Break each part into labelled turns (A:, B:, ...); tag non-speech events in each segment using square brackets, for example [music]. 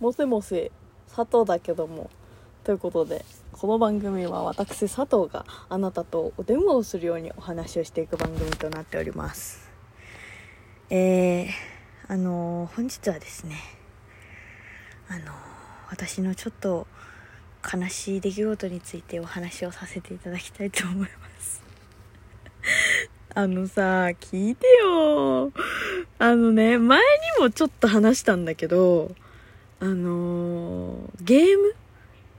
A: もせもせ佐藤だけども。ということでこの番組は私佐藤があなたとお電話をするようにお話をしていく番組となっております。えー、あのー、本日はですねあのー、私のちょっと悲しい出来事についてお話をさせていただきたいと思います。[laughs] あのさ聞いてよ。あのね前にもちょっと話したんだけどあのー、ゲーム？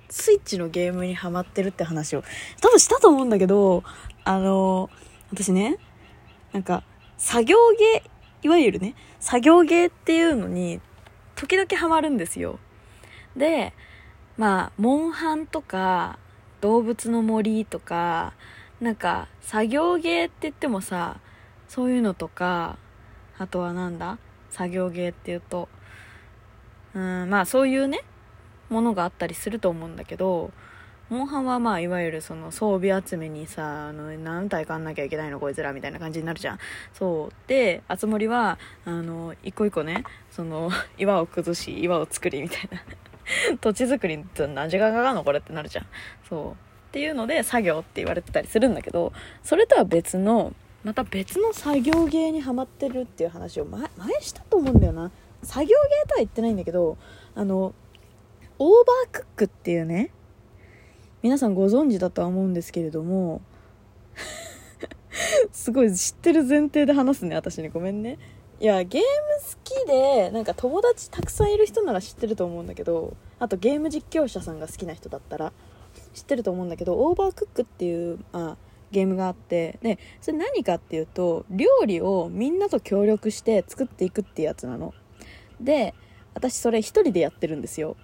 A: スイッチのゲームにハマってるって話を多分したと思うんだけど、あのー、私ね、なんか、作業ゲー、いわゆるね、作業ゲーっていうのに、時々ハマるんですよ。で、まあ、モンハンとか、動物の森とか、なんか、作業ゲーって言ってもさ、そういうのとか、あとはなんだ？作業ゲーって言うと、うんまあそういうねものがあったりすると思うんだけどモンハンはまあいわゆるその装備集めにさあの何体買んなきゃいけないのこいつらみたいな感じになるじゃん。そう。で熱森はあの一個一個ねその [laughs] 岩を崩し岩を作りみたいな。[laughs] 土地作りって何時間かかるのこれってなるじゃん。そう。っていうので作業って言われてたりするんだけどそれとは別のまた別の作業芸にはまってるっていう話を前前したと思うんだよな。作業芸とは言ってないんだけどあのオーバークックっていうね皆さんご存知だとは思うんですけれども [laughs] すごい知ってる前提で話すね私にごめんね。いやゲーム好きでなんか友達たくさんいる人なら知ってると思うんだけどあとゲーム実況者さんが好きな人だったら知ってると思うんだけどオーバークックっていうあゲームがあってでそれ何かっていうと料理をみんなと協力して作っていくっていうやつなの。で私それ一人でやってるんですよ。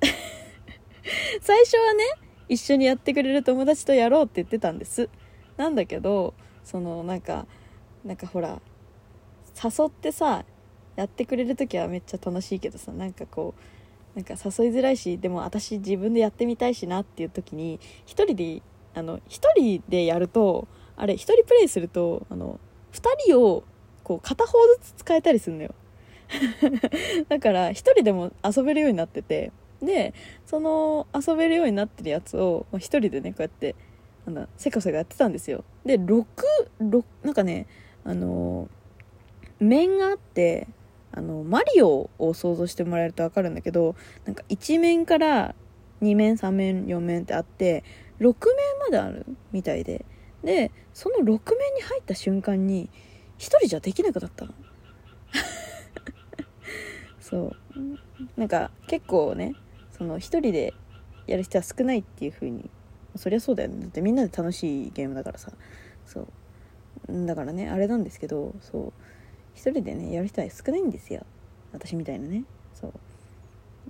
A: [laughs] 最初はね一緒にやってくれる友達とやろうって言ってたんです。なんだけどそのなんかなんかほら誘ってさやってくれる時はめっちゃ楽しいけどさなんかこうなんか誘いづらいしでも私自分でやってみたいしなっていう時に一人であの一人でやるとあれ一人プレイするとあの2人をこう片方ずつ使えたりするのよ。[laughs] だから1人でも遊べるようになっててでその遊べるようになってるやつを1人でねこうやってあのせかせかやってたんですよ。で66なんかねあの面があってあのマリオを想像してもらえると分かるんだけどなんか1面から2面3面4面ってあって6面まであるみたいで。でその6面に入った瞬間に1人じゃできなくなったの。そう。なんか結構ねその1人でやる人は少ないっていう風にそりゃそうだよね。だってみんなで楽しいゲームだからさ。そう。だからねあれなんですけどそう。1人でねやる人は少ないんですよ。私みたいなね。そう。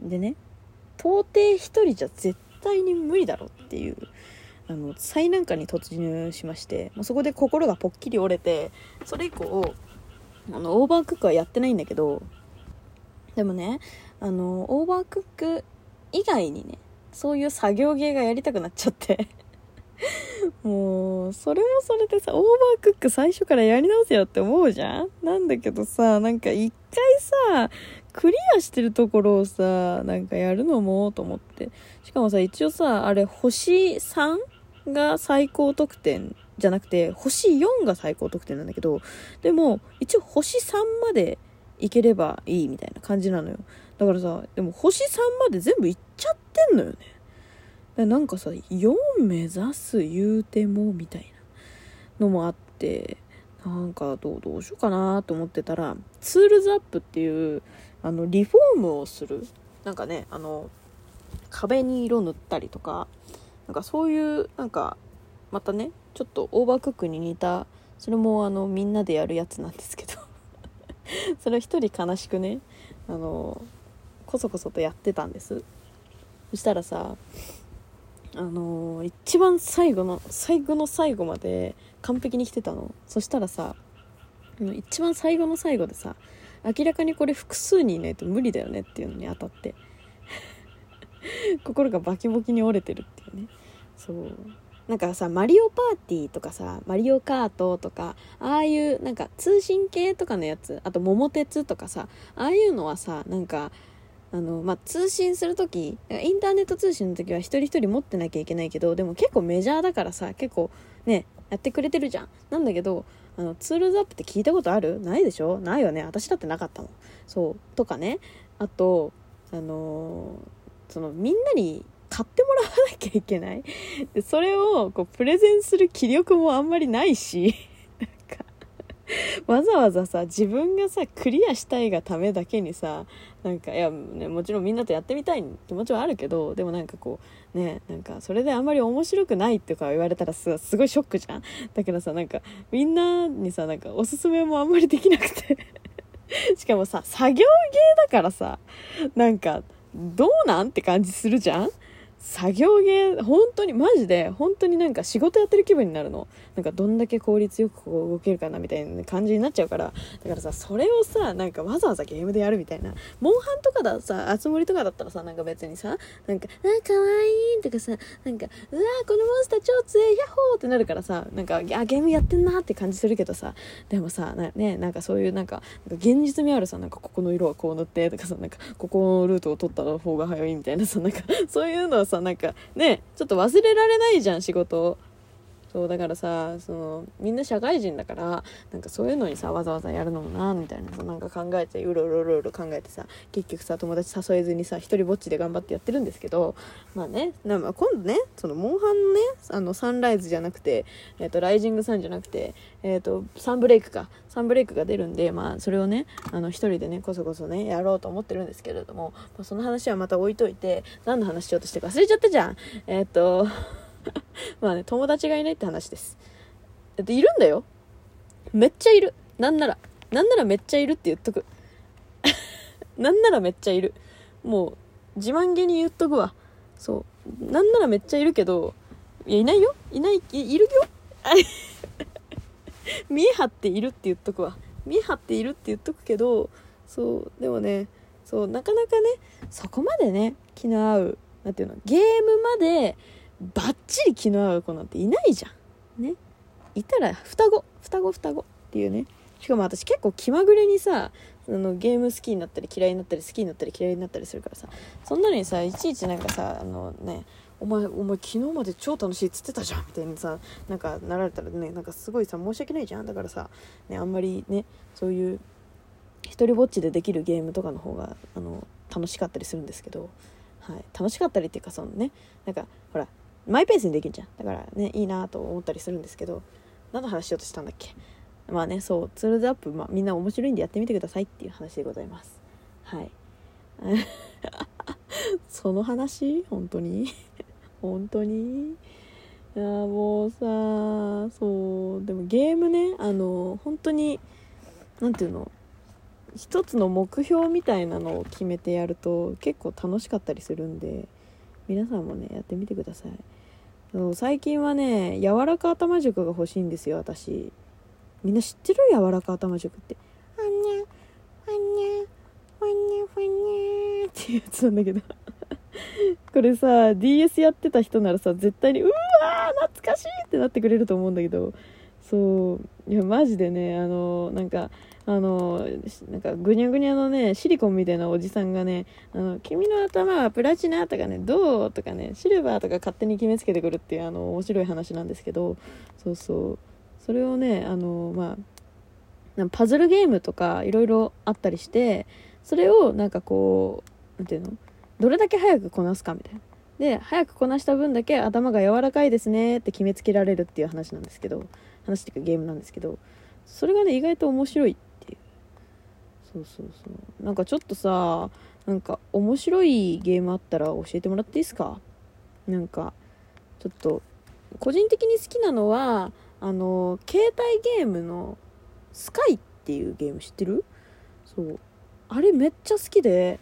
A: でね到底1人じゃ絶対に無理だろっていうあの最難関に突入しましてもうそこで心がぽっきり折れてそれ以降あのオーバークックはやってないんだけどでもねあのオーバークック以外にねそういう作業芸がやりたくなっちゃって [laughs] もうそれもそれでさオーバークック最初からやり直せよって思うじゃん？なんだけどさなんか一回さクリアしてるところをさなんかやるのもと思ってしかもさ一応さあれ星 3? が最高得点じゃなくて星4が最高得点なんだけどでも一応星3までいければいいみたいな感じなのよ。だからさでも星3まで全部いっちゃってんのよね。なんかさ4目指す言うてもみたいなのもあってなんかどうどうしようかなと思ってたらツールズアップっていうあのリフォームをする。なんかねあの壁に色塗ったりとかなんかそういうなんかまたねちょっとオーバークックに似たそれもあのみんなでやるやつなんですけど。[laughs] それを一人悲しくね？あのこそこそとやってたんです。そしたらさあの一番最後の最後の最後まで完璧に来てたの。そしたらさ一番最後の最後でさ明らかにこれ複数人いないと無理だよねっていうのに当たって。[laughs] 心がバキバキに折れてるっていうね。そう。なんかさマリオパーティーとかさマリオカートとかああいうなんか通信系とかのやつあと桃鉄とかさああいうのはさなんかあの、まあ、通信する時インターネット通信の時は一人一人持ってなきゃいけないけどでも結構メジャーだからさ結構ねやってくれてるじゃん。なんだけどあのツールズアップって聞いたことある？ないでしょ？ないよね。私だってなかったもん。そう。とかね。あとあのーそのみんなに買ってもらわなきゃいけない？で [laughs] それをこうプレゼンする気力もあんまりないし。[laughs] なんかわざわざさ自分がさクリアしたいがためだけにさなんかいや、ね、もちろんみんなとやってみたい気持ちはあるけどでもなんかこうねなんかそれであんまり面白くないとか言われたらすごいショックじゃん？だけどさなんかみんなにさなんかおすすめもあんまりできなくて。[laughs] しかもさ作業芸だからさなんかどうなん？って感じするじゃん？作業芸本当にマジで本当になんか仕事やってる気分になるの。なんかどんだけ効率よくこう動けるかなみたいな感じになっちゃうから。だからさそれをさなんかわざわざゲームでやるみたいな。モンハンとかださあつ森とかだったらさなんか別にさなんか「あかわいい」とかさなんか「うわこのモンスター超強いヤッホー」ってなるからさなんかあゲームやってんなって感じするけどさ。でもさなねなんかそういうなんか現実味あるさなんかここの色はこう塗ってとかさなんかここのルートを取った方が早いみたいなさなんかそういうのはさなんかねちょっと忘れられないじゃん仕事を。そうだからさそのみんな社会人だからなんかそういうのにさわざわざやるのもなみたいなさなんか考えてうろうろうろうろ考えてさ結局さ友達誘えずにさ一人ぼっちで頑張ってやってるんですけどまあねなまあ今度ねそのモンハンのねあのサンライズじゃなくて、えっとライジングサンじゃなくて、えっとサンブレイクか。サンブレイクが出るんでまあそれをねあの一人でねこそこそねやろうと思ってるんですけれども、まあ、その話はまた置いといて何の話しようとしてか忘れちゃったじゃん。えっと [laughs] まあね、友達がいないって話です。だっているんだよ。めっちゃいる。なんなら。なんならめっちゃいるって言っとく。[laughs] なんならめっちゃいる。もう、自慢げに言っとくわ。そう。なんならめっちゃいるけど、いや、いないよ。いない、いいるよ。[laughs] 見張っているって言っとくわ。見張っているって言っとくけど、そう、でもね、そう、なかなかね、そこまでね、気の合う、なんていうの、ゲームまで、バッチリ気の合う子なんていないじゃん。ね。いたら双子、双子双子っていうね。しかも私結構気まぐれにさ、あのゲーム好きになったり嫌いになったり好きになったり嫌いになったりするからさ、そんなのにさ、いちいちなんかさ、あのね、お前、お前昨日まで超楽しいっつってたじゃんみたいなさ、なんかなられたらね、なんかすごいさ、申し訳ないじゃん。だからさ、ね、あんまりね、そういう、一人ぼっちでできるゲームとかの方が、あの、楽しかったりするんですけど、はい、楽しかったりっていうかそのねなんかほらマイペースにできるじゃん。だからねいいなと思ったりするんですけど何の話しようとしたんだっけ？まあねそう。ツールズアップ、まあ、みんな面白いんでやってみてくださいっていう話でございます。はい。[laughs] その話？本当に？[laughs] 本当に？いやもうさそう。でもゲームねあの本当に何ていうの？一つの目標みたいなのを決めてやると結構楽しかったりするんで皆さんもねやってみてください。そう最近はね柔らか頭塾が欲しいんですよ私。みんな知ってる？柔らか頭塾って「あんにゃあんにゃふにゃふにゃ」っていうやつなんだけど。[laughs] これさ DS やってた人ならさ絶対に「うわー懐かしい!」ってなってくれると思うんだけど。そういやマジでねあのなんかあのなんかぐにゃぐにゃのねシリコンみたいなおじさんがね「あの君の頭はプラチナ」とかね「どう?」とかね「シルバー」とか勝手に決めつけてくるっていうあの面白い話なんですけどそうそうそれをねあのまあパズルゲームとかいろいろあったりしてそれをなんかこうなんていうの？どれだけ早くこなすかみたいな。で早くこなした分だけ頭が柔らかいですねって決めつけられるっていう話なんですけど話っていうかゲームなんですけどそれがね意外と面白いっていう。そうそうそう。なんかちょっとさなんか面白いゲームあったら教えてもらっていいですか？なんかちょっと個人的に好きなのはあの携帯ゲームのスカイっていうゲーム知ってる？そう。あれめっちゃ好きで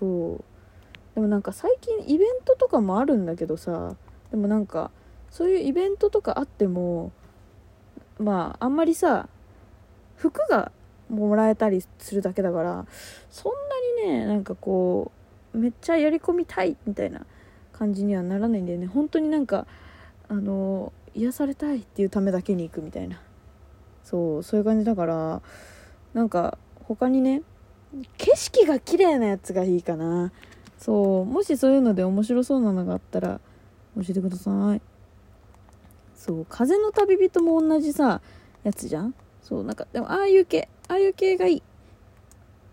A: そう。でもなんか最近イベントとかもあるんだけどさでもなんかそういうイベントとかあってもまああんまりさ服がもらえたりするだけだからそんなにねなんかこうめっちゃやり込みたいみたいな感じにはならないんだよね。本当になんかあの癒されたいっていうためだけに行くみたいな。そうそういう感じだからなんか他にね景色が綺麗なやつがいいかな。そう。もしそういうので面白そうなのがあったら教えてください。そう。風の旅人も同じさやつじゃん。そうなんかでもああいう系。ああいう系がいい。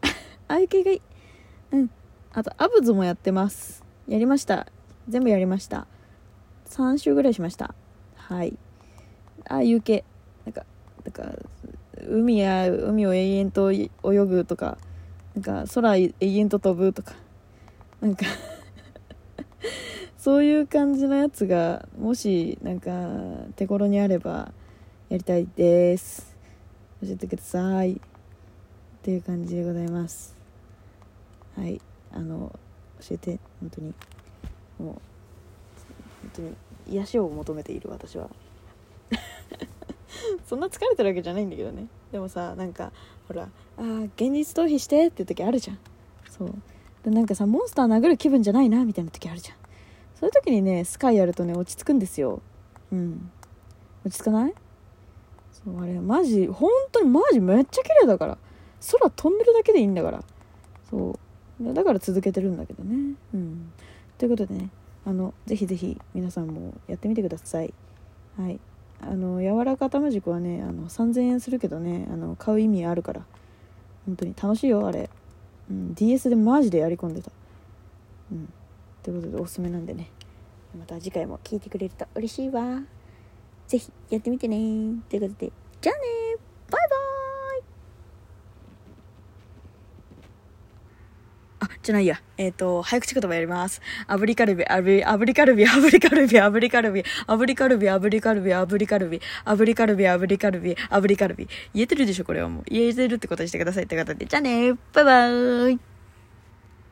A: [laughs] ああいう系がいい。うん。あとアブズもやってます。やりました。全部やりました。3週ぐらいしました。はい。ああいう系。なんかなんか海や海を永遠と泳ぐとかなんか空永遠と飛ぶとか。なんか [laughs] そういう感じのやつがもしなんか手頃にあればやりたいです。教えてください。っていう感じでございます。はい。あの教えて。本当に。もう本当に癒しを求めている私は。[laughs] そんな疲れてるわけじゃないんだけどね。でもさなんかほらあー現実逃避してって時あるじゃん。そう。でなんかさモンスター殴る気分じゃないなみたいな時あるじゃん。そういう時にねスカイやるとね落ち着くんですよ。うん。落ち着かない？そうあれマジ本当にマジめっちゃ綺麗だから。空飛んでるだけでいいんだから。そう。だから続けてるんだけどね。うん。ということでねあのぜひぜひ皆さんもやってみてください。はい。あの柔らか頭軸はねあの3000円するけどねあの買う意味あるから。本当に楽しいよあれ、うん、DS でマジでやり込んでた。うん。ということでおすすめなんでね。また次回も聞いてくれると嬉しいわ。是非やってみてね。ということでじゃあねバイバーイあ、じゃないや。えっ、と、早口言葉やります。炙りカルビ、炙り、炙りカルビ、炙りカルビ、炙りカルビ、炙りカルビ、炙りカルビ、炙りカルビ、炙りカルビ、炙りカルビ、炙りカルビ。言えてるでしょ、これはもう。言えてるってことにしてくださいって方で。じゃあねバイバーイ